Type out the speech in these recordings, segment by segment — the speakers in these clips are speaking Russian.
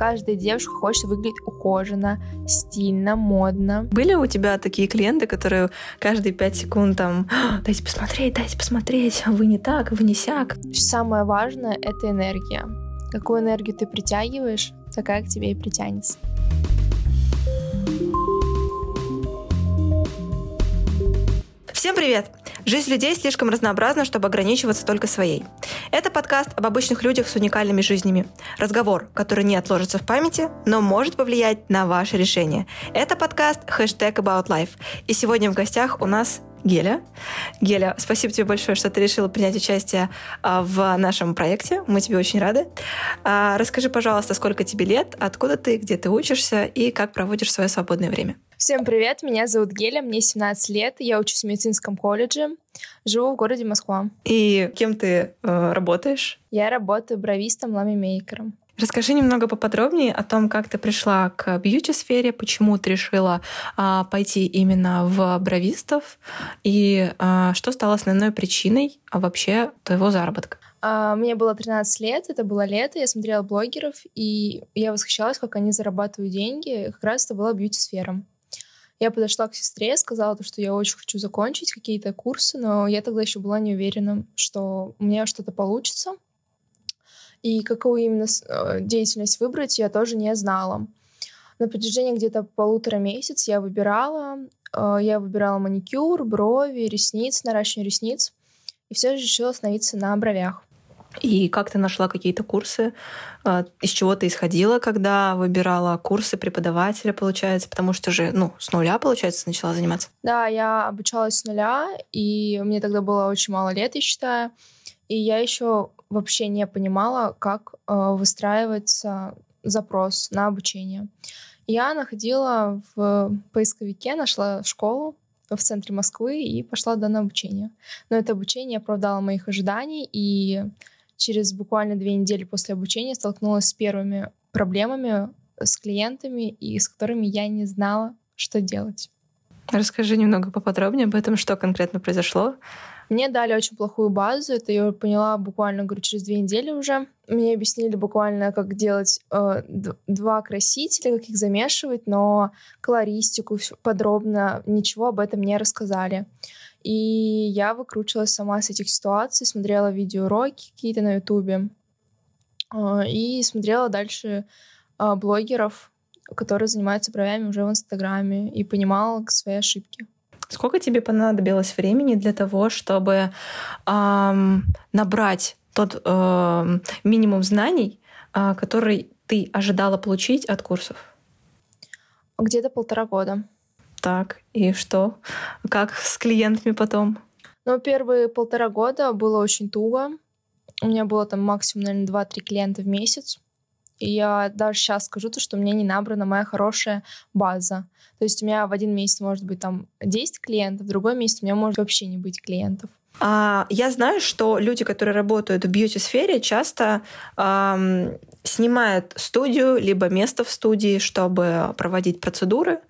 Каждая девушка хочет выглядеть ухоженно, стильно, модно. Были у тебя такие клиенты, которые каждые пять секунд там «А, «дайте посмотреть, дайте посмотреть, а вы не так, вы не сяк». Самое важное — это энергия. Какую энергию ты притягиваешь, такая к тебе и притянется. Всем привет! Жизнь людей слишком разнообразна, чтобы ограничиваться только своей. Это подкаст об обычных людях с уникальными жизнями. Разговор, который не отложится в памяти, но может повлиять на ваше решение. Это подкаст хэштег About Life. И сегодня в гостях у нас Геля. Геля, спасибо тебе большое, что ты решила принять участие а, в нашем проекте. Мы тебе очень рады. А, расскажи, пожалуйста, сколько тебе лет, откуда ты, где ты учишься и как проводишь свое свободное время. Всем привет, меня зовут Геля, мне 17 лет, я учусь в медицинском колледже, живу в городе Москва. И кем ты э, работаешь? Я работаю бровистом, ламимейкером. Расскажи немного поподробнее о том, как ты пришла к бьюти-сфере, почему ты решила а, пойти именно в бровистов и а, что стало основной причиной а, вообще твоего заработка. А, мне было 13 лет, это было лето, я смотрела блогеров, и я восхищалась, как они зарабатывают деньги. Как раз это была бьюти-сфера. Я подошла к сестре, сказала, что я очень хочу закончить какие-то курсы, но я тогда еще была не уверена, что у меня что-то получится. И какую именно э, деятельность выбрать, я тоже не знала. На протяжении где-то полутора месяца я выбирала. Э, я выбирала маникюр, брови, ресницы, наращивание ресниц. И все же решила остановиться на бровях. И как ты нашла какие-то курсы? А, из чего ты исходила, когда выбирала курсы преподавателя, получается? Потому что же, ну, с нуля, получается, начала заниматься? Да, я обучалась с нуля, и мне тогда было очень мало лет, я считаю. И я еще вообще не понимала, как э, выстраивается запрос на обучение. Я находила в поисковике, нашла школу в центре Москвы и пошла на обучение. Но это обучение оправдало моих ожиданий, и через буквально две недели после обучения столкнулась с первыми проблемами с клиентами, и с которыми я не знала, что делать. Расскажи немного поподробнее об этом, что конкретно произошло. Мне дали очень плохую базу, это я поняла буквально, говорю, через две недели уже. Мне объяснили буквально, как делать э, два красителя, как их замешивать, но колористику подробно, ничего об этом не рассказали. И я выкручивалась сама с этих ситуаций, смотрела видеоуроки какие-то на Ютубе э, и смотрела дальше э, блогеров, которые занимаются бровями уже в Инстаграме, и понимала свои ошибки. Сколько тебе понадобилось времени для того, чтобы эм, набрать тот э, минимум знаний, э, который ты ожидала получить от курсов? Где-то полтора года. Так, и что? Как с клиентами потом? Ну, первые полтора года было очень туго. У меня было там максимум, наверное, 2-3 клиента в месяц. И я даже сейчас скажу то, что у меня не набрана моя хорошая база. То есть у меня в один месяц может быть там 10 клиентов, в другой месяц у меня может вообще не быть клиентов. А, я знаю, что люди, которые работают в бьюти-сфере, часто эм, снимают студию, либо место в студии, чтобы проводить процедуры,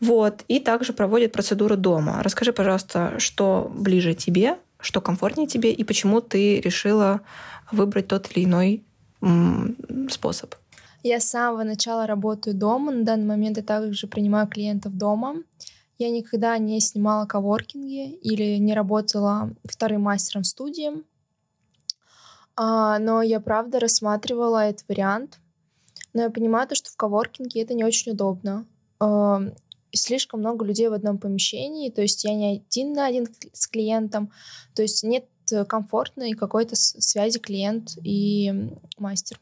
вот, и также проводят процедуры дома. Расскажи, пожалуйста, что ближе тебе, что комфортнее тебе, и почему ты решила выбрать тот или иной способ? Я с самого начала работаю дома. На данный момент я также принимаю клиентов дома. Я никогда не снимала коворкинги или не работала вторым мастером в студии. А, но я правда рассматривала этот вариант. Но я понимаю, то, что в коворкинге это не очень удобно. А, слишком много людей в одном помещении, то есть я не один на один с клиентом, то есть нет комфортной какой-то связи клиент и мастер.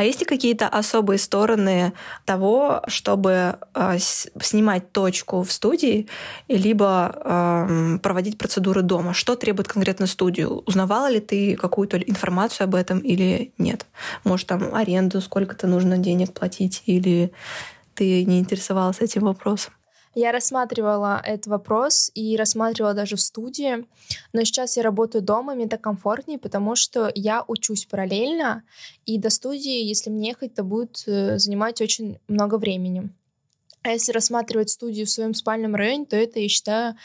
А есть ли какие-то особые стороны того, чтобы э, снимать точку в студии, либо э, проводить процедуры дома? Что требует конкретно студию? Узнавала ли ты какую-то информацию об этом или нет? Может, там аренду, сколько-то нужно денег платить, или ты не интересовалась этим вопросом? Я рассматривала этот вопрос и рассматривала даже в студии, но сейчас я работаю дома, мне так комфортнее, потому что я учусь параллельно, и до студии, если мне ехать, то будет э, занимать очень много времени. А если рассматривать студию в своем спальном районе, то это, я считаю,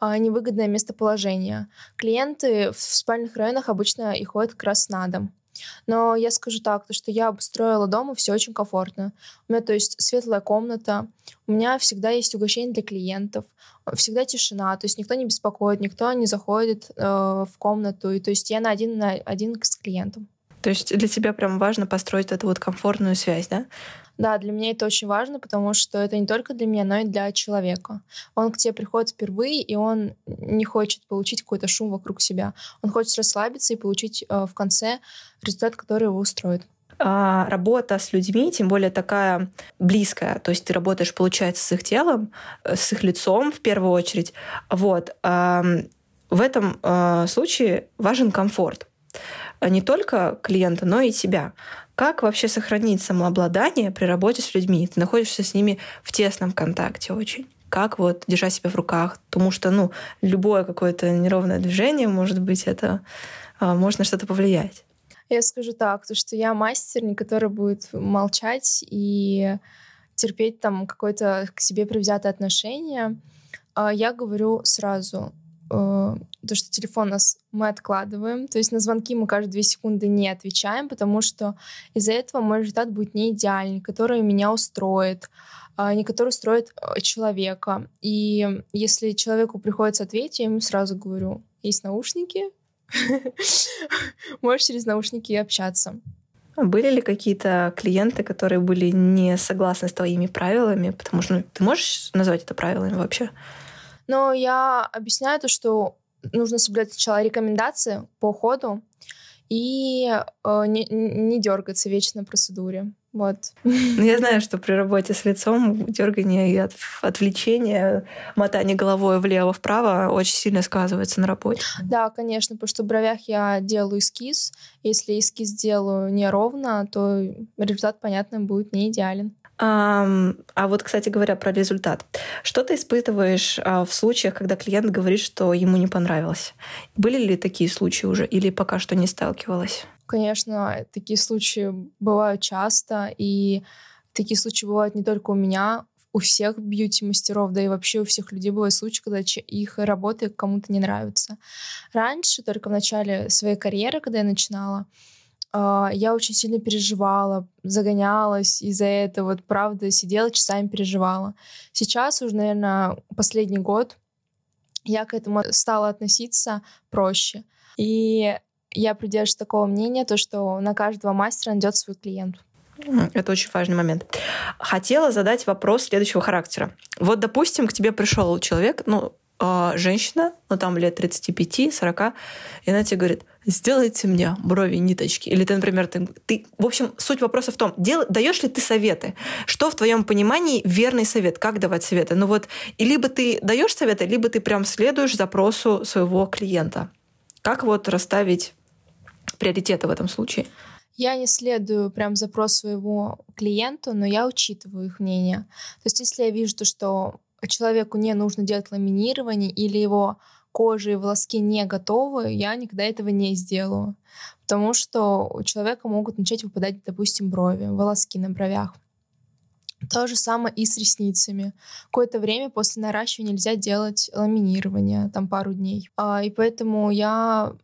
а, невыгодное местоположение. Клиенты в спальных районах обычно и ходят как раз на дом. Но я скажу так, то, что я обустроила дома все очень комфортно. У меня, то есть, светлая комната, у меня всегда есть угощение для клиентов, всегда тишина, то есть никто не беспокоит, никто не заходит э, в комнату, и то есть я на один на один с клиентом. То есть для тебя прям важно построить эту вот комфортную связь, да? Да, для меня это очень важно, потому что это не только для меня, но и для человека. Он к тебе приходит впервые, и он не хочет получить какой-то шум вокруг себя. Он хочет расслабиться и получить э, в конце результат, который его устроит а, работа с людьми, тем более такая близкая, то есть ты работаешь, получается, с их телом, э, с их лицом в первую очередь. Вот. В этом э, случае важен комфорт не только клиента, но и тебя. Как вообще сохранить самообладание при работе с людьми? Ты находишься с ними в тесном контакте очень. Как вот держать себя в руках? Потому что, ну, любое какое-то неровное движение, может быть, это а, можно что-то повлиять. Я скажу так, то что я мастер, не который будет молчать и терпеть там какое-то к себе привзятое отношение. А, я говорю сразу, то, что телефон нас мы откладываем, то есть на звонки мы каждые две секунды не отвечаем, потому что из-за этого мой результат будет не идеальный, который меня устроит, а не который устроит э, человека. И если человеку приходится ответить, я ему сразу говорю, есть наушники, можешь через наушники общаться. А были ли какие-то клиенты, которые были не согласны с твоими правилами? Потому что ну, ты можешь назвать это правилами вообще? Но я объясняю то, что нужно соблюдать сначала рекомендации по уходу и э, не, не дергаться вечно на процедуре. Вот. Ну, я знаю, что при работе с лицом дергание и от, отвлечение, мотание головой влево-вправо очень сильно сказывается на работе. Да, конечно, потому что в бровях я делаю эскиз. Если эскиз делаю неровно, то результат, понятно, будет не идеален. А вот, кстати говоря, про результат. Что ты испытываешь а, в случаях, когда клиент говорит, что ему не понравилось? Были ли такие случаи уже или пока что не сталкивалась? Конечно, такие случаи бывают часто, и такие случаи бывают не только у меня, у всех бьюти-мастеров, да и вообще у всех людей бывают случаи, когда их работы кому-то не нравятся. Раньше, только в начале своей карьеры, когда я начинала, я очень сильно переживала, загонялась из-за этого, вот правда, сидела часами переживала. Сейчас уже, наверное, последний год я к этому стала относиться проще. И я придерживаюсь такого мнения, то, что на каждого мастера найдет свой клиент. Это очень важный момент. Хотела задать вопрос следующего характера. Вот, допустим, к тебе пришел человек, ну, а, женщина, ну там лет 35-40, и она тебе говорит, сделайте мне брови ниточки. Или ты, например, ты, ты в общем, суть вопроса в том, дел, даешь ли ты советы? Что в твоем понимании верный совет? Как давать советы? Ну вот, и либо ты даешь советы, либо ты прям следуешь запросу своего клиента. Как вот расставить приоритеты в этом случае? Я не следую прям запрос своего клиента, но я учитываю их мнение. То есть если я вижу, что человеку не нужно делать ламинирование или его кожа и волоски не готовы, я никогда этого не сделаю. Потому что у человека могут начать выпадать, допустим, брови, волоски на бровях. То же самое и с ресницами. Какое-то время после наращивания нельзя делать ламинирование, там пару дней. А, и поэтому я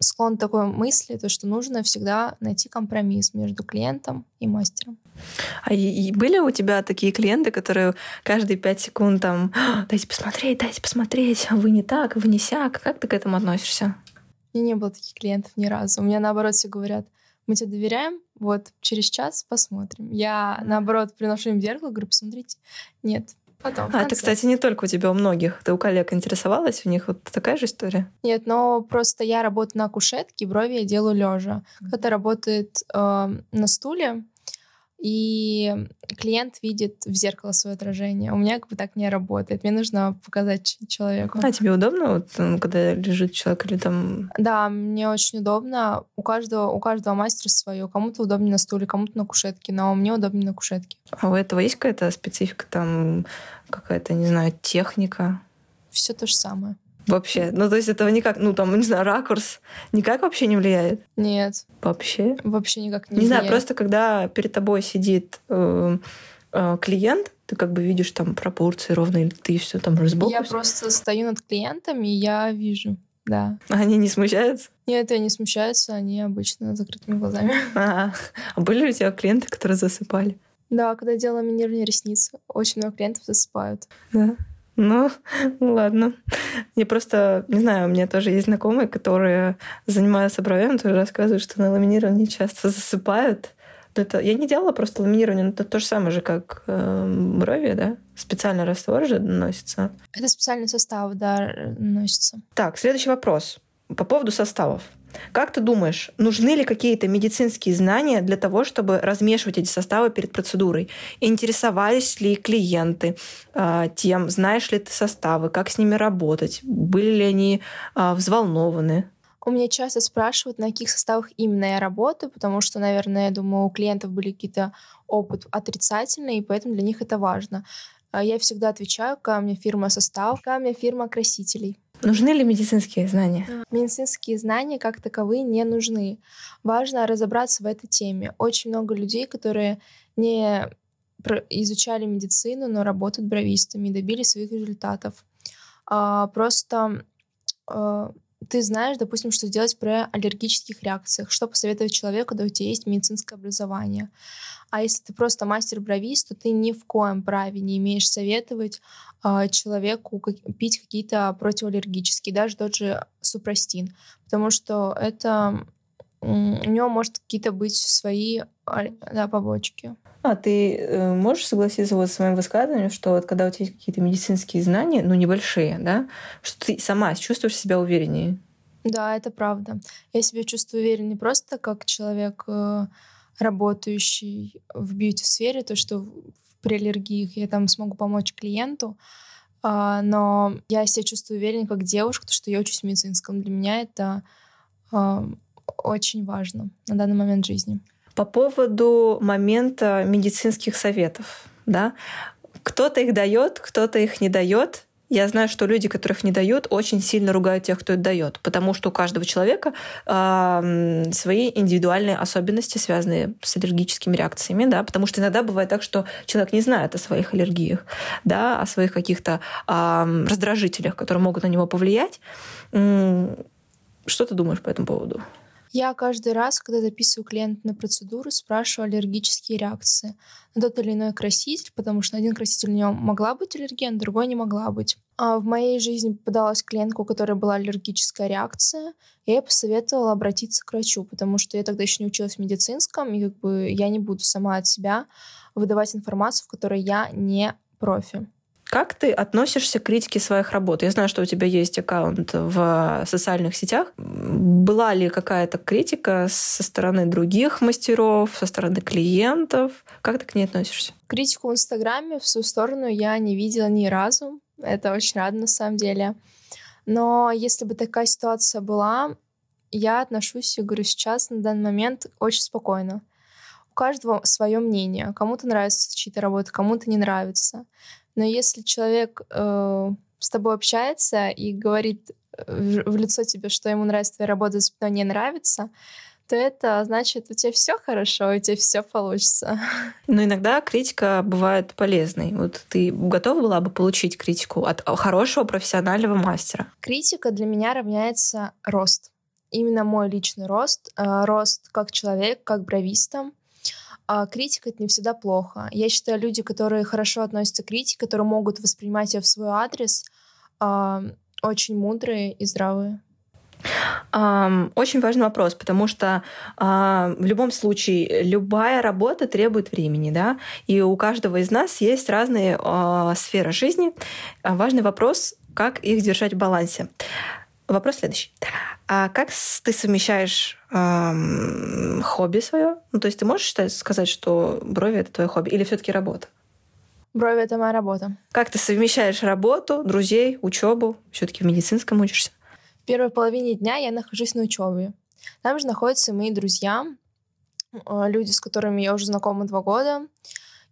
склон такой мысли, то, что нужно всегда найти компромисс между клиентом и мастером. А и были у тебя такие клиенты, которые каждые пять секунд там «А, «дайте посмотреть, дайте посмотреть, а вы не так, вы не сяк». Как ты к этому относишься? У меня не было таких клиентов ни разу. У меня наоборот все говорят, мы тебе доверяем, вот через час посмотрим. Я наоборот приношу им зеркало, говорю, посмотрите. Нет, Потом, а это, кстати, не только у тебя, у многих. Ты у коллег интересовалась? У них вот такая же история? Нет, но просто я работаю на кушетке, брови я делаю лежа. Кто-то работает э, на стуле, и клиент видит в зеркало свое отражение. У меня как бы так не работает. Мне нужно показать человеку. А тебе удобно, вот, когда лежит человек или там... Да, мне очень удобно. У каждого, у каждого мастера свое. Кому-то удобнее на стуле, кому-то на кушетке, но мне удобнее на кушетке. А у этого есть какая-то специфика, там какая-то, не знаю, техника? Все то же самое. Вообще. Ну, то есть этого никак, ну, там, не знаю, ракурс никак вообще не влияет? Нет. Вообще? Вообще никак не, не Не влияет. знаю, просто когда перед тобой сидит э, э, клиент, ты как бы видишь там пропорции ровно, или ты все там разбол. Я просто стою над клиентами, и я вижу, да. Они не смущаются? Нет, они смущаются, они обычно закрытыми глазами. А, а были ли у тебя клиенты, которые засыпали? Да, когда делала минирование ресниц, очень много клиентов засыпают. Да. Ну, ладно. Мне просто, не знаю, у меня тоже есть знакомые, которые занимаются бровями, тоже рассказывают, что на ламинировании часто засыпают. Это, я не делала просто ламинирование, но это то же самое же, как э, брови, да? Специальный раствор же носится. Это специальный состав, да, носится. Так, следующий вопрос по поводу составов. Как ты думаешь, нужны ли какие-то медицинские знания для того, чтобы размешивать эти составы перед процедурой? Интересовались ли клиенты э, тем, знаешь ли ты составы, как с ними работать, были ли они э, взволнованы? У меня часто спрашивают, на каких составах именно я работаю, потому что, наверное, я думаю, у клиентов были какие-то опыт отрицательные, и поэтому для них это важно. А я всегда отвечаю, какая у меня фирма состав, какая у меня фирма красителей. Нужны ли медицинские знания? Медицинские знания как таковые не нужны. Важно разобраться в этой теме. Очень много людей, которые не изучали медицину, но работают бровистами и добились своих результатов. А, просто а, ты знаешь, допустим, что делать при аллергических реакциях, что посоветовать человеку, когда у тебя есть медицинское образование. А если ты просто мастер-бровист, то ты ни в коем праве не имеешь советовать э, человеку как, пить какие-то противоаллергические, даже тот же супрастин, потому что это у него может какие-то быть свои да, побочки. А ты э, можешь согласиться вот с моим высказыванием, что вот когда у тебя есть какие-то медицинские знания, ну небольшие, да, что ты сама чувствуешь себя увереннее? Да, это правда. Я себя чувствую увереннее просто как человек, э, работающий в бьюти-сфере, то, что при аллергиях я там смогу помочь клиенту, а, но я себя чувствую увереннее как девушка, то, что я учусь в медицинском. Для меня это а, очень важно на данный момент жизни. По поводу момента медицинских советов, да, кто-то их дает, кто-то их не дает. Я знаю, что люди, которых не дают, очень сильно ругают тех, кто это дает, потому что у каждого человека э, свои индивидуальные особенности, связанные с аллергическими реакциями, да, потому что иногда бывает так, что человек не знает о своих аллергиях, да, о своих каких-то э, раздражителях, которые могут на него повлиять. Что ты думаешь по этому поводу? Я каждый раз, когда записываю клиента на процедуру, спрашиваю аллергические реакции на тот или иной краситель, потому что на один краситель у него могла быть аллергия, на другой не могла быть. А в моей жизни попадалась клиентка, у которой была аллергическая реакция, и я посоветовала обратиться к врачу, потому что я тогда еще не училась в медицинском, и как бы я не буду сама от себя выдавать информацию, в которой я не профи. Как ты относишься к критике своих работ? Я знаю, что у тебя есть аккаунт в социальных сетях. Была ли какая-то критика со стороны других мастеров, со стороны клиентов? Как ты к ней относишься? Критику в Инстаграме в свою сторону я не видела ни разу. Это очень рада на самом деле. Но если бы такая ситуация была, я отношусь, я говорю, сейчас на данный момент очень спокойно. У каждого свое мнение. Кому-то нравится чьи-то работы, кому-то не нравится. Но если человек э, с тобой общается и говорит э, в, в лицо тебе, что ему нравится твоя работа, но не нравится, то это значит, у тебя все хорошо, у тебя все получится. Но иногда критика бывает полезной. Вот ты готова была бы получить критику от хорошего профессионального мастера? Критика для меня равняется рост. Именно мой личный рост, э, рост как человек, как бровиста, а критика — это не всегда плохо. Я считаю, люди, которые хорошо относятся к критике, которые могут воспринимать ее в свой адрес, очень мудрые и здравые. Очень важный вопрос, потому что в любом случае любая работа требует времени, да, и у каждого из нас есть разные а, сферы жизни. Важный вопрос, как их держать в балансе. Вопрос следующий. А как ты совмещаешь эм, хобби свое? Ну, то есть ты можешь считать, сказать, что брови это твое хобби, или все-таки работа? Брови это моя работа. Как ты совмещаешь работу, друзей, учебу? Все-таки в медицинском учишься? В первой половине дня я нахожусь на учебе. Там же находятся мои друзья, э, люди, с которыми я уже знакома два года.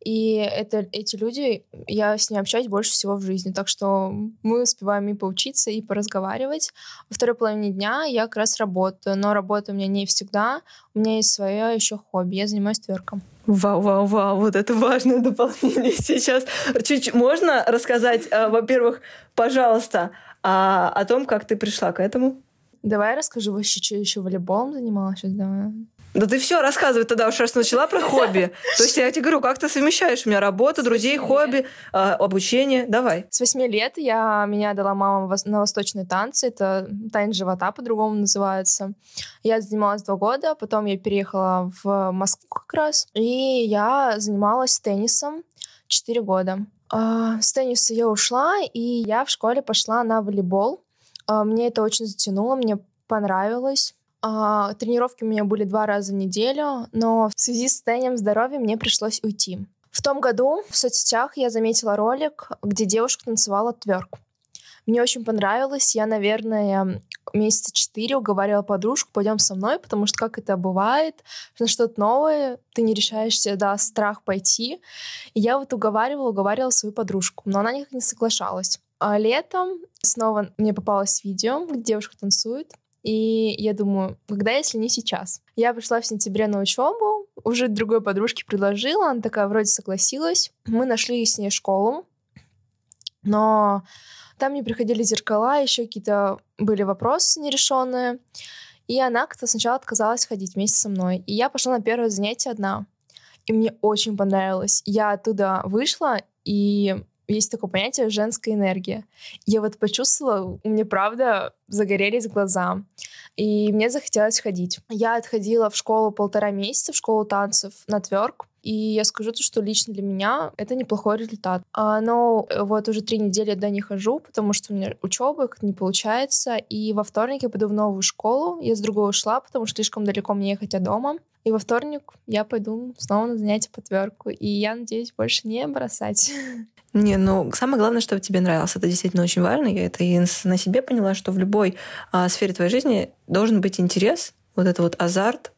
И это, эти люди, я с ними общаюсь больше всего в жизни. Так что мы успеваем и поучиться, и поразговаривать. Во второй половине дня я как раз работаю. Но работа у меня не всегда. У меня есть свое еще хобби. Я занимаюсь тверком. Вау, вау, вау, вот это важное дополнение сейчас. Чуть можно рассказать, э, во-первых, пожалуйста, о том, как ты пришла к этому? Давай я расскажу вообще, что еще волейболом занималась. Давай. Да ты все рассказывай тогда, уж раз начала про хобби. То есть я тебе говорю, как ты совмещаешь у меня работу, друзей, хобби, а, обучение. Давай. С восьми лет я, меня дала мама на восточные танцы. Это танец живота по-другому называется. Я занималась два года, потом я переехала в Москву как раз. И я занималась теннисом четыре года. А, с тенниса я ушла, и я в школе пошла на волейбол. А, мне это очень затянуло, мне понравилось. А, тренировки у меня были два раза в неделю, но в связи с состоянием здоровья мне пришлось уйти. В том году в соцсетях я заметила ролик, где девушка танцевала тверк. Мне очень понравилось. Я, наверное, месяца четыре уговаривала подружку, пойдем со мной, потому что как это бывает, на что-то новое, ты не решаешься, да, страх пойти. И я вот уговаривала, уговаривала свою подружку, но она никак не соглашалась. А летом снова мне попалось видео, где девушка танцует. И я думаю, когда, если не сейчас? Я пришла в сентябре на учебу, уже другой подружке предложила, она такая вроде согласилась. Мы нашли с ней школу, но там не приходили зеркала, еще какие-то были вопросы нерешенные. И она как-то сначала отказалась ходить вместе со мной. И я пошла на первое занятие одна. И мне очень понравилось. Я оттуда вышла, и есть такое понятие женская энергия. Я вот почувствовала, у меня правда загорелись глаза. И мне захотелось ходить. Я отходила в школу полтора месяца, в школу танцев на тверк. И я скажу то, что лично для меня это неплохой результат. А, но вот уже три недели я до не хожу, потому что у меня учеба не получается. И во вторник я пойду в новую школу. Я с другой ушла, потому что слишком далеко мне ехать от дома. И во вторник я пойду снова на занятия по тверку. И я надеюсь больше не бросать. Не, ну самое главное, чтобы тебе нравилось. Это действительно очень важно. Я это и на себе поняла, что в любой а, сфере твоей жизни должен быть интерес, вот этот вот азарт,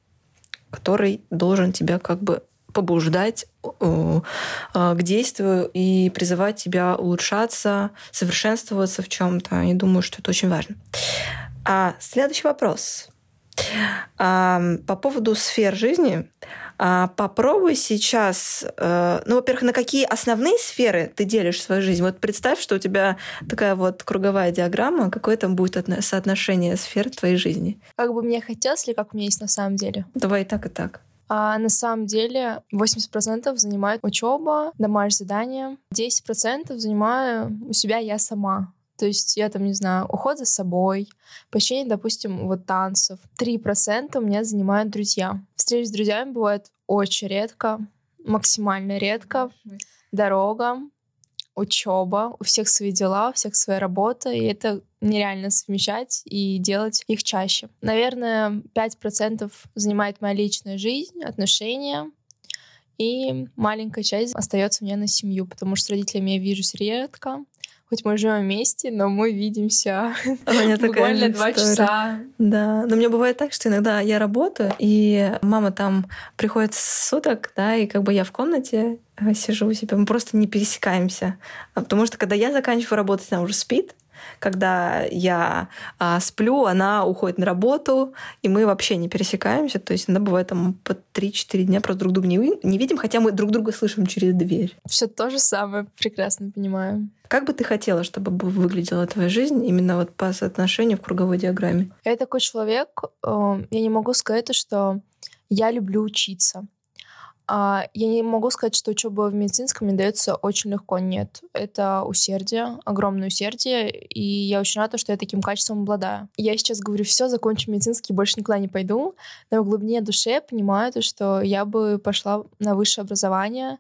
который должен тебя как бы побуждать э, к действию и призывать тебя улучшаться, совершенствоваться в чем-то. И думаю, что это очень важно. А следующий вопрос. По поводу сфер жизни, а, попробуй сейчас, э, ну, во-первых, на какие основные сферы ты делишь свою жизнь? Вот представь, что у тебя такая вот круговая диаграмма, какое там будет соотношение сфер твоей жизни? Как бы мне хотелось или как у меня есть на самом деле? Давай и так, и так. А на самом деле 80% занимает учеба, домашние задания, 10% занимаю у себя я сама. То есть я там, не знаю, уход за собой, посещение, допустим, вот танцев. 3% у меня занимают друзья. Встречи с друзьями бывает очень редко, максимально редко. Дорога, учеба, у всех свои дела, у всех своя работа, и это нереально совмещать и делать их чаще. Наверное, 5% занимает моя личная жизнь, отношения, и маленькая часть остается мне на семью, потому что с родителями я вижусь редко, хоть мы живем вместе, но мы видимся а буквально два часа. Да, но мне бывает так, что иногда я работаю, и мама там приходит с суток, да, и как бы я в комнате э, сижу у себя, мы просто не пересекаемся. А потому что когда я заканчиваю работать, она уже спит, когда я а, сплю, она уходит на работу, и мы вообще не пересекаемся. То есть она бывает там по 3-4 дня просто друг друга не, не видим, хотя мы друг друга слышим через дверь. Все то же самое, прекрасно понимаю. Как бы ты хотела, чтобы выглядела твоя жизнь именно вот по соотношению в круговой диаграмме? Я такой человек, э, я не могу сказать, что я люблю учиться. А, я не могу сказать, что учеба в медицинском мне дается очень легко. Нет, это усердие, огромное усердие, и я очень рада, что я таким качеством обладаю. Я сейчас говорю, все, закончу медицинский, больше никуда не пойду, но в глубине души я понимаю, что я бы пошла на высшее образование,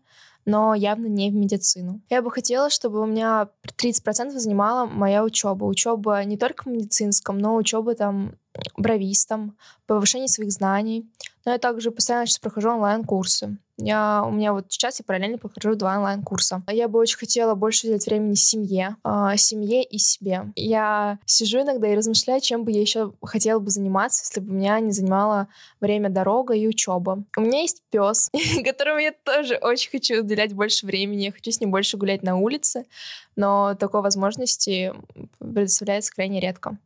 но явно не в медицину. Я бы хотела, чтобы у меня 30% занимала моя учеба. Учеба не только в медицинском, но учеба там бровистом, повышение своих знаний. Но я также постоянно сейчас прохожу онлайн-курсы. Я, у меня вот сейчас я параллельно прохожу два онлайн-курса. Я бы очень хотела больше уделять времени семье, э, семье и себе. Я сижу иногда и размышляю, чем бы я еще хотела бы заниматься, если бы меня не занимала время дорога и учеба. У меня есть пес, которому я тоже очень хочу уделять больше времени. Я хочу с ним больше гулять на улице, но такой возможности предоставляется крайне редко.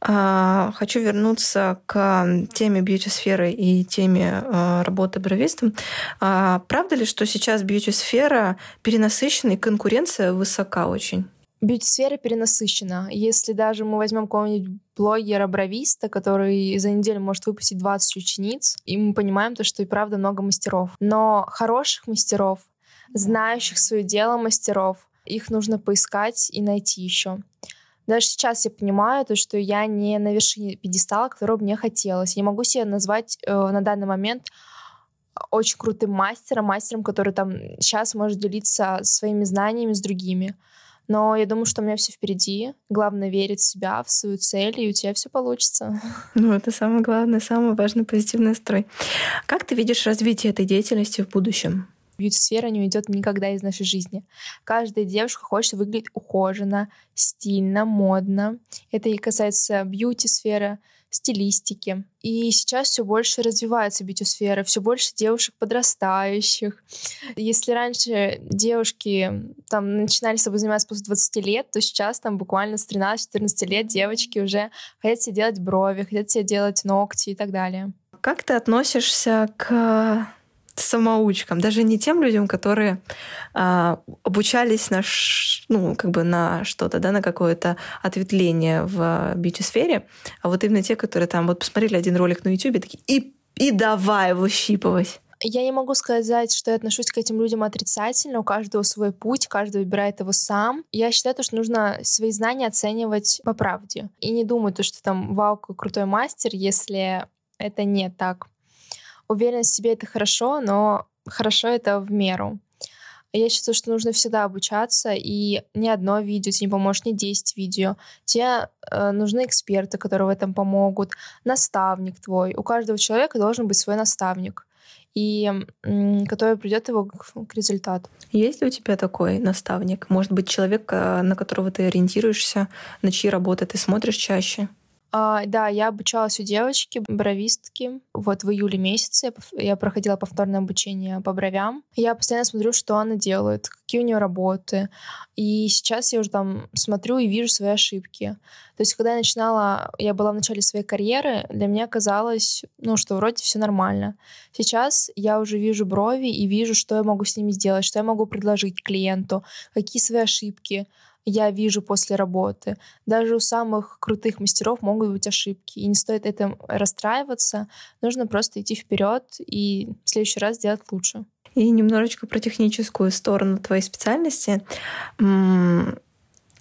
А, хочу вернуться к теме бьюти-сферы и теме а, работы бровистом. А, правда ли, что сейчас бьюти-сфера перенасыщена и конкуренция высока очень? бьюти-сфера перенасыщена. Если даже мы возьмем какого-нибудь блогера-бровиста, который за неделю может выпустить 20 учениц, и мы понимаем то, что и правда много мастеров. Но хороших мастеров, знающих свое дело мастеров, их нужно поискать и найти еще. Даже сейчас я понимаю, то, что я не на вершине пьедестала, которого мне хотелось. Я могу себя назвать э, на данный момент очень крутым мастером, мастером, который там сейчас может делиться своими знаниями с другими. Но я думаю, что у меня все впереди. Главное верить в себя, в свою цель, и у тебя все получится. Ну, это самое главное, самый важный позитивный настрой. Как ты видишь развитие этой деятельности в будущем? Бьюти-сфера не уйдет никогда из нашей жизни. Каждая девушка хочет выглядеть ухоженно, стильно, модно. Это и касается бьюти-сферы, стилистики. И сейчас все больше развивается бьюти-сфера, все больше девушек подрастающих. Если раньше девушки там начинали с собой заниматься после 20 лет, то сейчас там буквально с 13-14 лет девочки уже хотят себе делать брови, хотят себе делать ногти и так далее. Как ты относишься к самоучкам, даже не тем людям, которые а, обучались на, ну, как бы на что-то, да, на какое-то ответвление в бьюти-сфере, а вот именно те, которые там вот посмотрели один ролик на YouTube, такие и, и давай его щиповать. Я не могу сказать, что я отношусь к этим людям отрицательно. У каждого свой путь, каждый выбирает его сам. Я считаю, что нужно свои знания оценивать по правде. И не думать, что там вау, какой крутой мастер, если это не так уверенность в себе — это хорошо, но хорошо это в меру. Я считаю, что нужно всегда обучаться, и ни одно видео тебе не поможет, ни 10 видео. Тебе э, нужны эксперты, которые в этом помогут, наставник твой. У каждого человека должен быть свой наставник, и м, который придет его к, к результату. Есть ли у тебя такой наставник? Может быть, человек, э, на которого ты ориентируешься, на чьи работы ты смотришь чаще? А, да, я обучалась у девочки, бровистки. Вот в июле месяце я проходила повторное обучение по бровям. Я постоянно смотрю, что она делает, какие у нее работы. И сейчас я уже там смотрю и вижу свои ошибки. То есть, когда я начинала, я была в начале своей карьеры, для меня казалось, ну, что вроде все нормально. Сейчас я уже вижу брови и вижу, что я могу с ними сделать, что я могу предложить клиенту, какие свои ошибки я вижу после работы. Даже у самых крутых мастеров могут быть ошибки, и не стоит этим расстраиваться. Нужно просто идти вперед и в следующий раз сделать лучше. И немножечко про техническую сторону твоей специальности.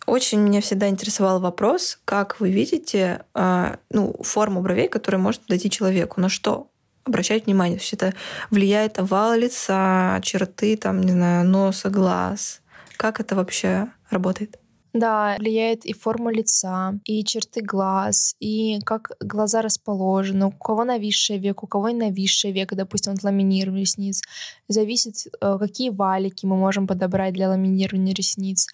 Очень меня всегда интересовал вопрос, как вы видите а, ну, форму бровей, которая может подойти человеку, на что обращать внимание. То есть это влияет овал лица, черты, там, не знаю, носа, глаз. Как это вообще работает? Да, влияет и форма лица, и черты глаз, и как глаза расположены, у кого нависший век, у кого и нависший век, допустим, от ламинирования ресниц. Зависит, э, какие валики мы можем подобрать для ламинирования ресниц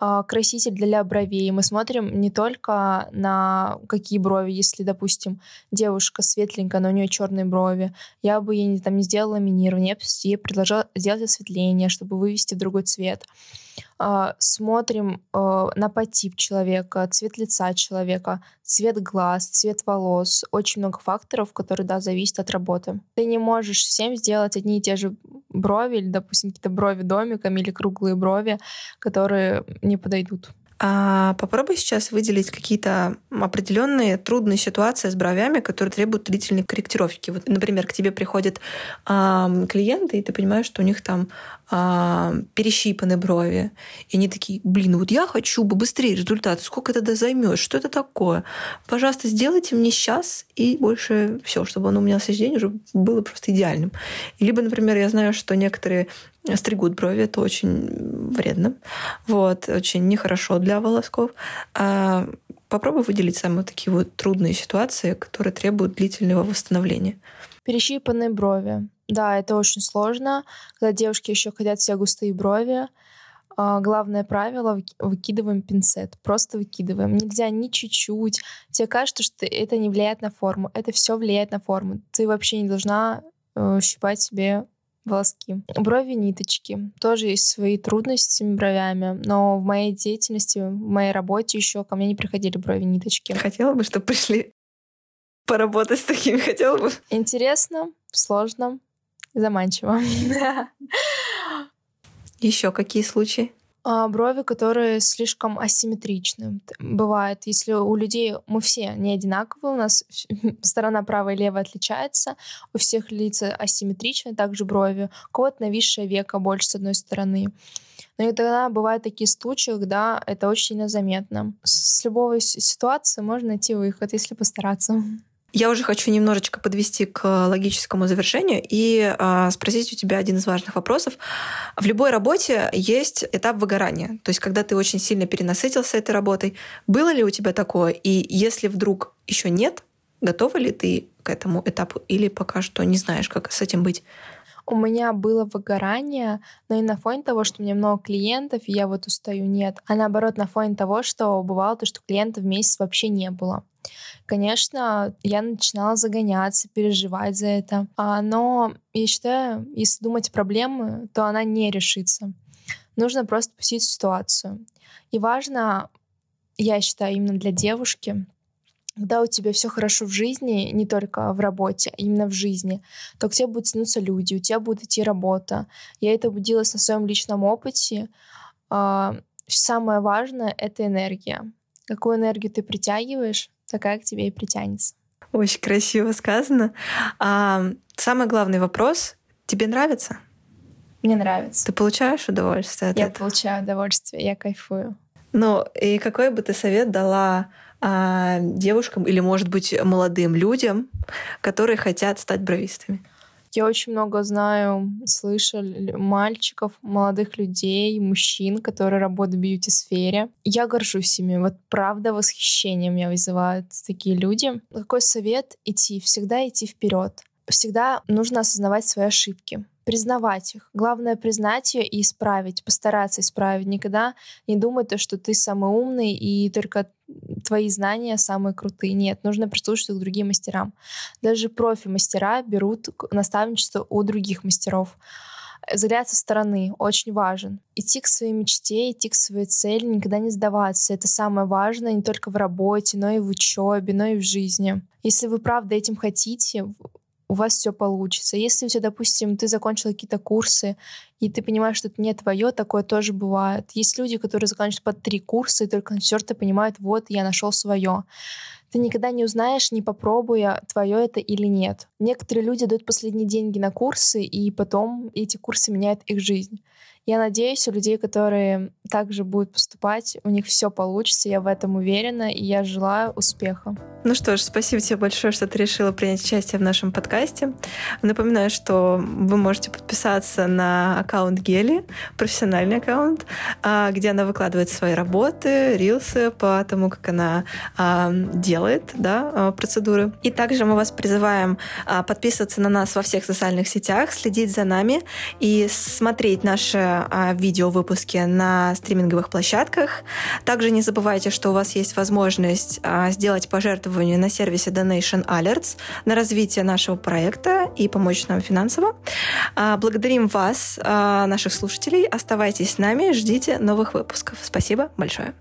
а, краситель для бровей. Мы смотрим не только на какие брови, если, допустим, девушка светленькая, но у нее черные брови, я бы ей там не сделала ламинирование, я бы ей предложила сделать осветление, чтобы вывести в другой цвет. А, смотрим а, на подтип человека, цвет лица человека, цвет глаз, цвет волос. Очень много факторов, которые, да, зависят от работы. Ты не можешь всем сделать одни и те же брови, или, допустим, какие-то брови домиками или круглые брови, которые не подойдут. А попробуй сейчас выделить какие-то определенные трудные ситуации с бровями, которые требуют длительной корректировки. Вот, например, к тебе приходят э, клиенты, и ты понимаешь, что у них там э, перещипаны брови. И они такие, блин, вот я хочу бы быстрее результат. Сколько это займет? Что это такое? Пожалуйста, сделайте мне сейчас и больше все, чтобы оно у меня на день уже было просто идеальным. Либо, например, я знаю, что некоторые стригут брови, это очень вредно, вот, очень нехорошо для волосков. А попробуй выделить самые такие вот трудные ситуации, которые требуют длительного восстановления. Перещипанные брови. Да, это очень сложно, когда девушки еще хотят себе густые брови. А, главное правило — выкидываем пинцет. Просто выкидываем. Нельзя ни чуть-чуть. Тебе кажется, что это не влияет на форму. Это все влияет на форму. Ты вообще не должна э, щипать себе волоски. Брови ниточки. Тоже есть свои трудности с этими бровями, но в моей деятельности, в моей работе еще ко мне не приходили брови ниточки. Хотела бы, чтобы пришли поработать с такими, хотела бы. Интересно, сложно, заманчиво. Еще какие случаи? А, брови, которые слишком асимметричны. Бывает, если у людей мы все не одинаковые, у нас сторона правая и левая отличается, у всех лица асимметричны, также брови, у кого-то нависшее века больше с одной стороны. Но иногда бывают такие случаи, когда это очень сильно заметно. С любой ситуации можно найти выход, если постараться. Я уже хочу немножечко подвести к логическому завершению и э, спросить у тебя один из важных вопросов. В любой работе есть этап выгорания, то есть когда ты очень сильно перенасытился этой работой. Было ли у тебя такое? И если вдруг еще нет, готова ли ты к этому этапу или пока что не знаешь, как с этим быть? У меня было выгорание, но и на фоне того, что у меня много клиентов, и я вот устаю, нет. А наоборот, на фоне того, что бывало то, что клиентов в месяц вообще не было. Конечно, я начинала загоняться, переживать за это. А, но я считаю, если думать о проблеме, то она не решится. Нужно просто пустить ситуацию. И важно, я считаю, именно для девушки, когда у тебя все хорошо в жизни, не только в работе, а именно в жизни, то к тебе будут тянуться люди, у тебя будет идти работа. Я это убедилась на своем личном опыте. А, самое важное — это энергия. Какую энергию ты притягиваешь, такая к тебе и притянется. Очень красиво сказано. А, самый главный вопрос — тебе нравится? Мне нравится. Ты получаешь удовольствие от я этого? Я получаю удовольствие, я кайфую. Ну, и какой бы ты совет дала а, девушкам или, может быть, молодым людям, которые хотят стать бровистами? Я очень много знаю, слышал мальчиков, молодых людей, мужчин, которые работают в бьюти-сфере. Я горжусь ими. Вот правда восхищение меня вызывают такие люди. Какой совет? Идти, всегда идти вперед. Всегда нужно осознавать свои ошибки признавать их. Главное признать ее и исправить, постараться исправить. Никогда не думать то, что ты самый умный и только твои знания самые крутые. Нет, нужно прислушиваться к другим мастерам. Даже профи-мастера берут наставничество у других мастеров. Взгляд со стороны очень важен. Идти к своей мечте, идти к своей цели, никогда не сдаваться. Это самое важное не только в работе, но и в учебе, но и в жизни. Если вы правда этим хотите, у вас все получится. Если у тебя, допустим, ты закончила какие-то курсы, и ты понимаешь, что это не твое, такое тоже бывает. Есть люди, которые заканчивают по три курса, и только на четвертый понимают, вот, я нашел свое. Ты никогда не узнаешь, не попробуя, твое это или нет. Некоторые люди дают последние деньги на курсы, и потом эти курсы меняют их жизнь. Я надеюсь, у людей, которые также будут поступать, у них все получится, я в этом уверена, и я желаю успеха. Ну что ж, спасибо тебе большое, что ты решила принять участие в нашем подкасте. Напоминаю, что вы можете подписаться на аккаунт Гели, профессиональный аккаунт, а, где она выкладывает свои работы, рилсы по тому, как она а, делает да, а, процедуры. И также мы вас призываем подписываться на нас во всех социальных сетях, следить за нами и смотреть наши видео-выпуски на стриминговых площадках. Также не забывайте, что у вас есть возможность а, сделать пожертвование на сервисе Donation Alerts на развитие нашего проекта и помочь нам финансово. А, благодарим вас, наших слушателей. Оставайтесь с нами, ждите новых выпусков. Спасибо большое.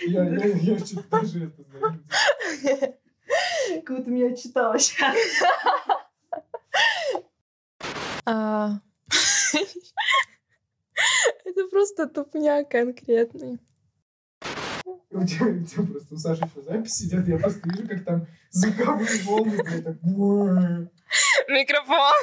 Я, я, я что-то даже это знаю. Как будто меня читала сейчас. А. Это просто тупня конкретный. У тебя, у тебя просто у Саши еще запись сидят, я просто вижу, как там звуковые волны, так... Микрофон.